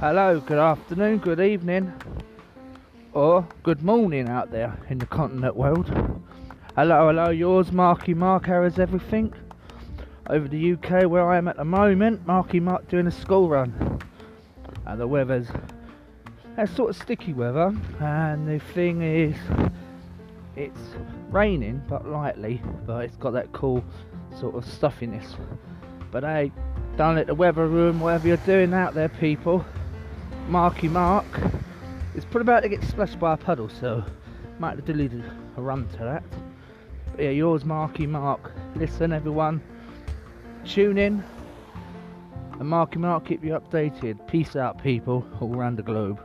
Hello, good afternoon, good evening, or good morning out there in the continent world. Hello, hello, yours, Marky Mark. How is everything? Over the UK, where I am at the moment, Marky Mark doing a school run, and the weather's it's sort of sticky weather, and the thing is, it's raining but lightly, but it's got that cool sort of stuffiness. But hey, down at the weather room whatever you're doing out there, people. Marky Mark is probably about to get splashed by a puddle, so might have lead a run to that. But yeah, yours, Marky Mark. Listen, everyone, tune in, and Marky Mark keep you updated. Peace out, people, all around the globe.